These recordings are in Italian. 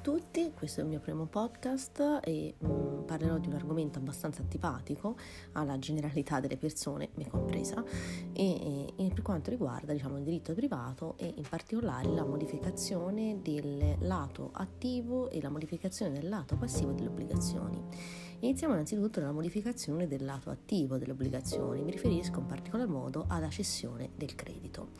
tutti, questo è il mio primo podcast e mh, mm, parlerò di un argomento abbastanza antipatico alla generalità delle persone, me compresa, e, e, e per quanto riguarda diciamo, il diritto privato e in particolare la modificazione del lato attivo e la modificazione del lato passivo delle obbligazioni. Iniziamo innanzitutto dalla modificazione del lato attivo delle obbligazioni, mi riferisco in particolar modo alla cessione del credito.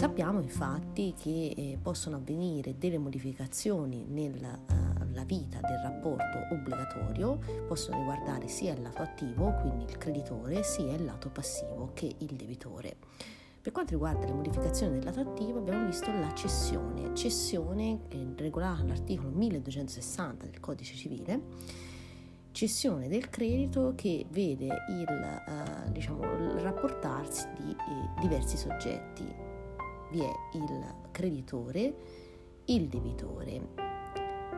Sappiamo infatti che eh, possono avvenire delle modificazioni nella uh, vita del rapporto obbligatorio, possono riguardare sia il lato attivo, quindi il creditore, sia il lato passivo che il debitore. Per quanto riguarda le modificazioni del lato attivo abbiamo visto la cessione, cessione regolata all'articolo 1260 del codice civile, cessione del credito che vede il, uh, diciamo, il rapportarsi di eh, diversi soggetti vi è il creditore, il debitore.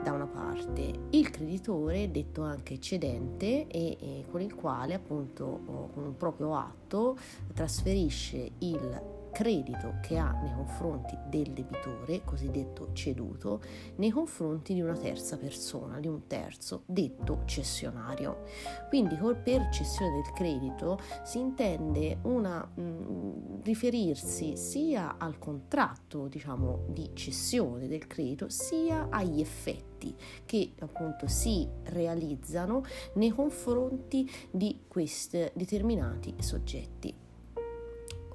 Da una parte il creditore, detto anche cedente, e, e con il quale appunto con un proprio atto trasferisce il credito che ha nei confronti del debitore, cosiddetto ceduto, nei confronti di una terza persona, di un terzo, detto cessionario. Quindi per cessione del credito si intende una, mh, riferirsi sia al contratto diciamo, di cessione del credito sia agli effetti che appunto si realizzano nei confronti di questi determinati soggetti.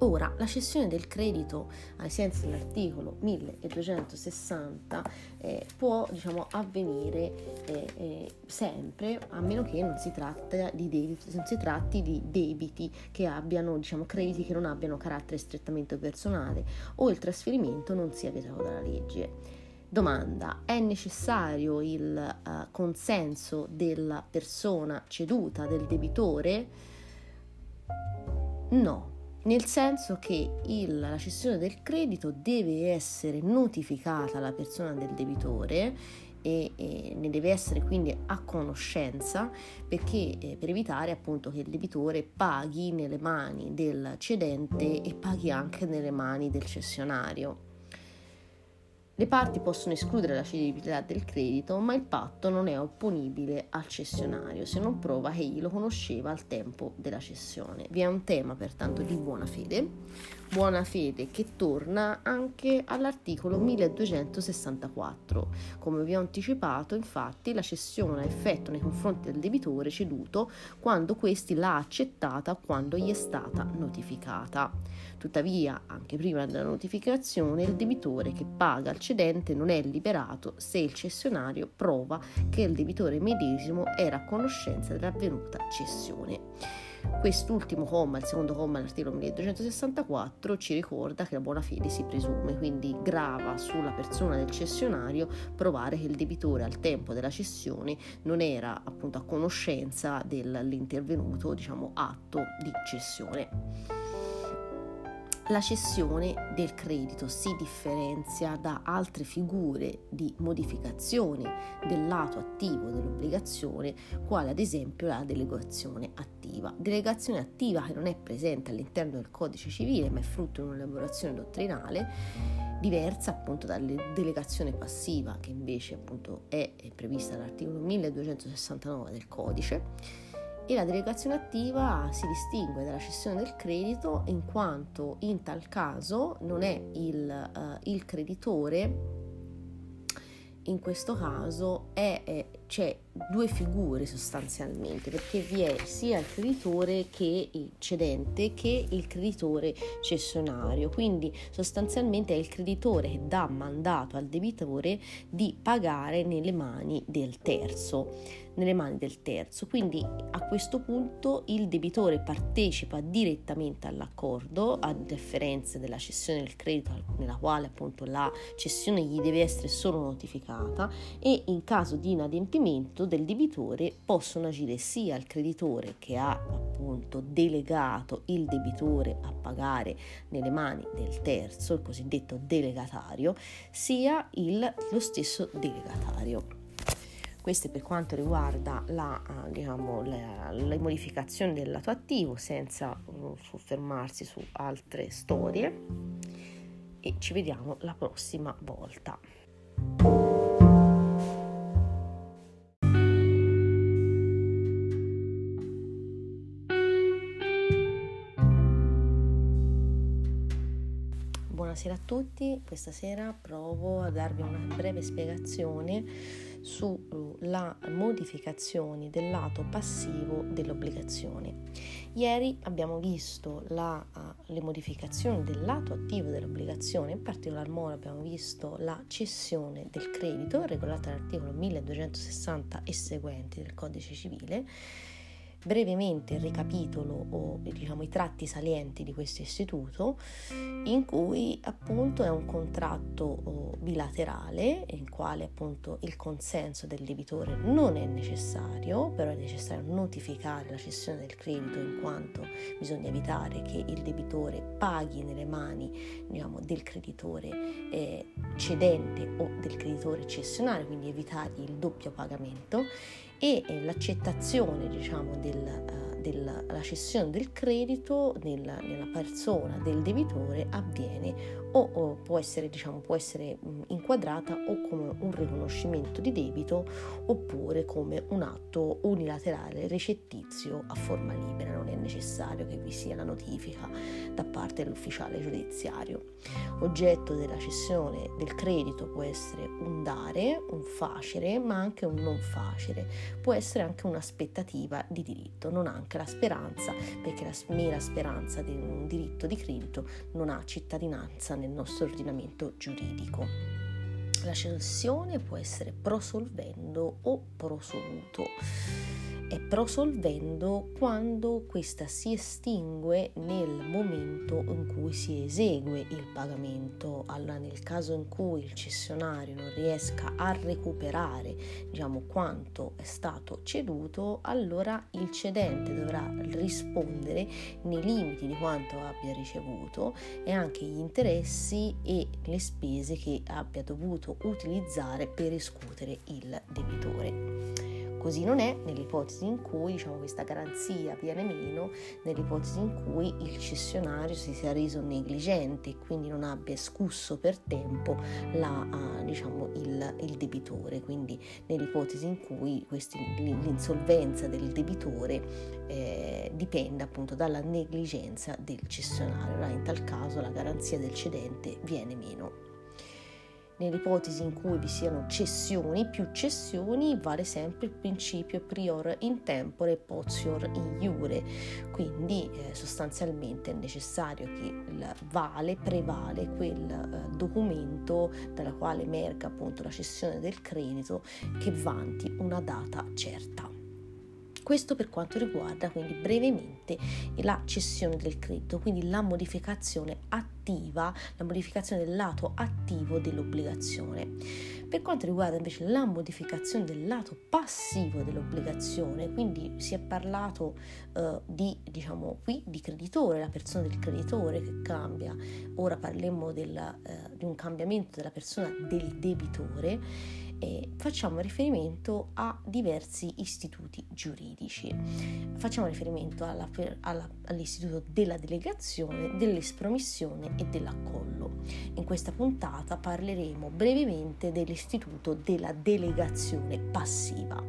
Ora, la cessione del credito ai sensi dell'articolo 1260 eh, può diciamo, avvenire eh, eh, sempre, a meno che non si, debiti, non si tratti di debiti che abbiano, diciamo, crediti che non abbiano carattere strettamente personale o il trasferimento non sia vietato dalla legge. Domanda, è necessario il uh, consenso della persona ceduta, del debitore? No, nel senso che il, la cessione del credito deve essere notificata alla persona del debitore e, e, ne deve essere quindi a conoscenza perché eh, per evitare appunto che il debitore paghi nelle mani del cedente e paghi anche nelle mani del cessionario. Le parti possono escludere la cedibilità del credito, ma il patto non è opponibile al cessionario se non prova che lo conosceva al tempo della cessione. Vi è un tema pertanto di buona fede, buona fede che torna anche all'articolo 1264. Come vi ho anticipato, infatti, la cessione ha effetto nei confronti del debitore ceduto quando questi l'ha accettata quando gli è stata notificata. Tuttavia, anche prima della notificazione, il debitore che paga al cedente non è liberato se il cessionario prova che il debitore medesimo era a conoscenza dell'avvenuta cessione. Quest'ultimo comma, il secondo comma dell'articolo 1264, ci ricorda che la buona fede si presume, quindi grava sulla persona del cessionario provare che il debitore al tempo della cessione non era appunto a conoscenza dell'intervenuto diciamo, atto di cessione. La cessione del credito si differenzia da altre figure di modificazione del lato attivo dell'obbligazione, quale ad esempio la delegazione attiva. Delegazione attiva che non è presente all'interno del codice civile, ma è frutto di un'elaborazione dottrinale diversa appunto dalla delegazione passiva che invece appunto è prevista dall'articolo 1269 del codice e la delegazione attiva si distingue dalla cessione del credito in quanto in tal caso non è il, uh, il creditore in questo caso è, è, c'è due figure sostanzialmente perché vi è sia il creditore che il cedente che il creditore cessionario. Quindi sostanzialmente è il creditore che dà mandato al debitore di pagare nelle mani del terzo nelle mani del terzo. Quindi a questo punto il debitore partecipa direttamente all'accordo, a differenza della cessione del credito nella quale appunto la cessione gli deve essere solo notificata e in caso di inadempimento del debitore possono agire sia il creditore che ha appunto delegato il debitore a pagare nelle mani del terzo, il cosiddetto delegatario, sia il, lo stesso delegatario. Queste per quanto riguarda la, uh, diciamo, le, le, modificazioni del lato attivo senza uh, soffermarsi su altre storie e ci vediamo la prossima volta. Tutti, questa sera provo a darvi una breve spiegazione sulla modificazione del lato passivo dell'obbligazione. Ieri abbiamo visto la, uh, le modificazioni del lato attivo dell'obbligazione, in particolar modo abbiamo visto la cessione del credito regolata dall'articolo 1260 e seguenti del codice civile brevemente il ricapitolo o diciamo i tratti salienti di questo istituto in cui appunto è un contratto bilaterale in quale appunto il consenso del debitore non è necessario però è necessario notificare la cessione del credito in quanto bisogna evitare che il debitore paghi nelle mani diciamo, del creditore eh, cedente o del creditore cessionario quindi evitargli il doppio pagamento e eh, l'accettazione diciamo, del, uh, della cessione del credito nel, nella persona del debitore avviene o, o può essere, diciamo, può essere mh, inquadrata o come un riconoscimento di debito oppure come un atto unilaterale recettizio a forma libera, non è necessario che vi sia la notifica da parte dell'ufficiale giudiziario. Oggetto della cessione del credito può essere un dare, un facere, ma anche un non facere, può essere anche un'aspettativa di diritto, non anche la speranza, perché la mera speranza di un diritto di credito non ha cittadinanza nel nostro ordinamento giuridico. La cessione può essere prosolvendo o prosoluto è prosolvendo quando questa si estingue nel momento in cui si esegue il pagamento. Allora, nel caso in cui il cessionario non riesca a recuperare diciamo, quanto è stato ceduto, allora il cedente dovrà rispondere nei limiti di quanto abbia ricevuto e anche gli interessi e le spese che abbia dovuto utilizzare per escutere il debitore. Così non è nell'ipotesi in cui diciamo, questa garanzia viene meno, nell'ipotesi in cui il cessionario si sia reso negligente e quindi non abbia scusso per tempo la, uh, diciamo, il, il, debitore, quindi nell'ipotesi in cui questi, l'insolvenza del debitore eh, dipenda appunto dalla negligenza del cessionario. Allora, in tal caso la garanzia del cedente viene meno. Nell'ipotesi in cui vi siano cessioni, più cessioni, vale sempre il principio prior in tempore potior in iure, quindi eh, sostanzialmente è necessario che vale prevale quel eh, documento dalla quale emerga appunto la cessione del credito che vanti una data certa. Questo per quanto riguarda quindi brevemente la cessione del credito, quindi la modificazione attiva, la modificazione del lato attivo dell'obbligazione. Per quanto riguarda invece la modificazione del lato passivo dell'obbligazione, quindi si è parlato uh, di, diciamo, qui di creditore, la persona del creditore che cambia, ora parliamo del, uh, di un cambiamento della persona del debitore eh, facciamo riferimento a diversi istituti giuridici. Facciamo riferimento alla, alla, all'istituto della delegazione, dell'espromissione e dell'accollo. In questa puntata parleremo brevemente dell'istituto della delegazione passiva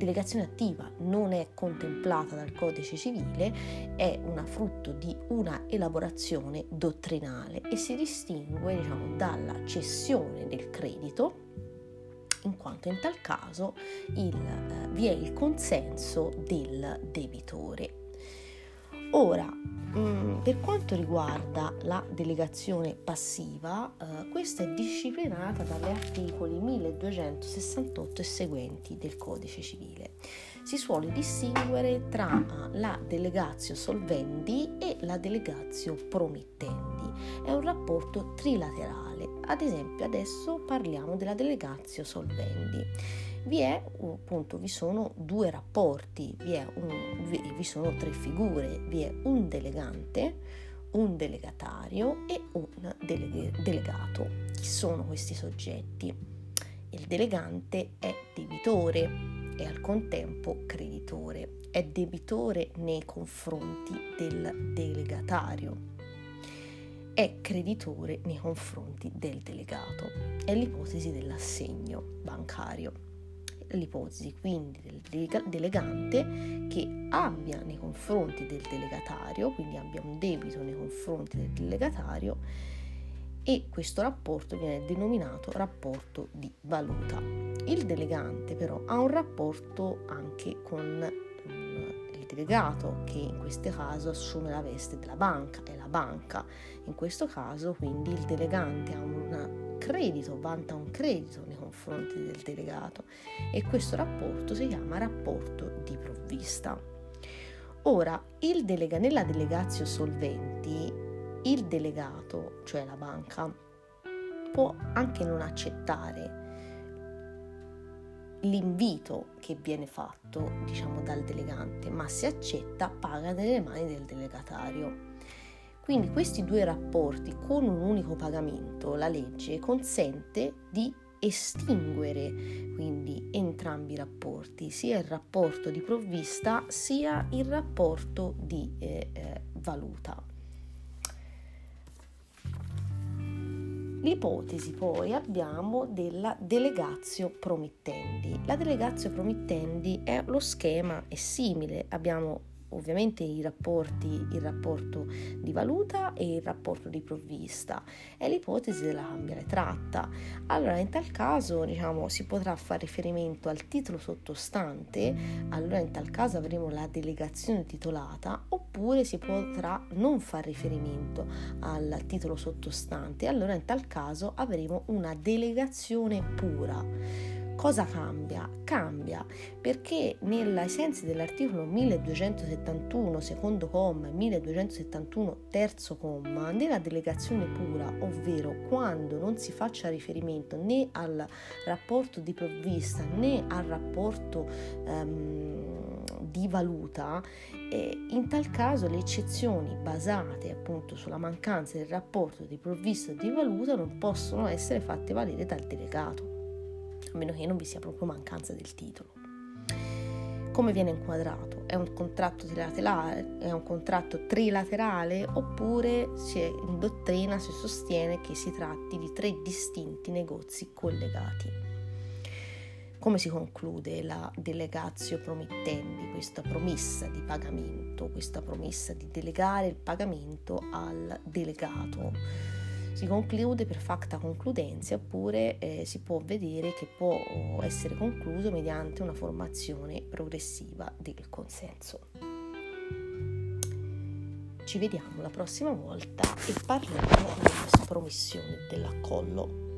delegazione attiva non è contemplata dal codice civile, è una frutto di una elaborazione dottrinale e si distingue diciamo, dalla cessione del credito in quanto in tal caso il, eh, vi è il consenso del debitore. Ora, mm, per quanto riguarda la delegazione passiva, eh, questa è disciplinata dagli articoli 1268 e seguenti del Codice Civile. Si suole distinguere tra eh, la delegatio solvendi e la delegatio promittendi. È un rapporto trilaterale. Ad esempio, adesso parliamo della delegatio solvendi vi, è, appunto, vi sono due rapporti, vi, un, vi, sono tre figure, vi è un delegante, un delegatario e un deleg- delegato. Chi sono questi soggetti? Il delegante è debitore e al contempo creditore. È debitore nei confronti del delegatario. È creditore nei confronti del delegato. È l'ipotesi dell'assegno bancario l'ipotesi quindi del delegante che abbia nei confronti del delegatario, quindi abbia un debito nei confronti del delegatario e questo rapporto viene denominato rapporto di valuta. Il delegante però ha un rapporto anche con delegato che in questo caso assume la veste della banca, è la banca. In questo caso quindi il delegante ha un credito, vanta un credito nei confronti del delegato e questo rapporto si chiama rapporto di provvista. Ora, delega, nella delegazio solventi il delegato, cioè la banca, può anche non accettare l'invito che viene fatto, diciamo, dal delegante, ma se accetta paga nelle mani del delegatario. Quindi questi due rapporti con un unico pagamento, la legge consente di estinguere quindi entrambi i rapporti, sia il rapporto di provvista sia il rapporto di eh, eh, valuta. L'ipotesi poi abbiamo della delegazio promittendi. La delegazio promittendi è lo schema, è simile, abbiamo ovviamente i rapporti, il rapporto di valuta e il rapporto di provvista. È l'ipotesi della cambiare tratta. Allora, in tal caso, diciamo, si potrà fare riferimento al titolo sottostante, allora in tal caso avremo la delegazione titolata, oppure si potrà non fare riferimento al titolo sottostante, allora in tal caso avremo una delegazione pura. Cosa cambia? Cambia perché nei sensi dell'articolo 1271 secondo comma e 1271 terzo comma nella delegazione pura, ovvero quando non si faccia riferimento né al rapporto di provvista né al rapporto um, di valuta, eh, in tal caso le eccezioni basate appunto sulla mancanza del rapporto di provvista di valuta non possono essere fatte valere dal delegato a meno che non vi sia proprio mancanza del titolo. Come viene inquadrato? È un contratto trilaterale? È un contratto trilaterale? Oppure in dottrina si sostiene che si tratti di tre distinti negozi collegati? Come si conclude la delegatio promittendi, questa promessa di pagamento, questa promessa di delegare il pagamento al delegato? Si conclude per facta concludenza oppure eh, si può vedere che può essere concluso mediante una formazione progressiva del consenso. Ci vediamo la prossima volta e parliamo della spromissione dell'accollo.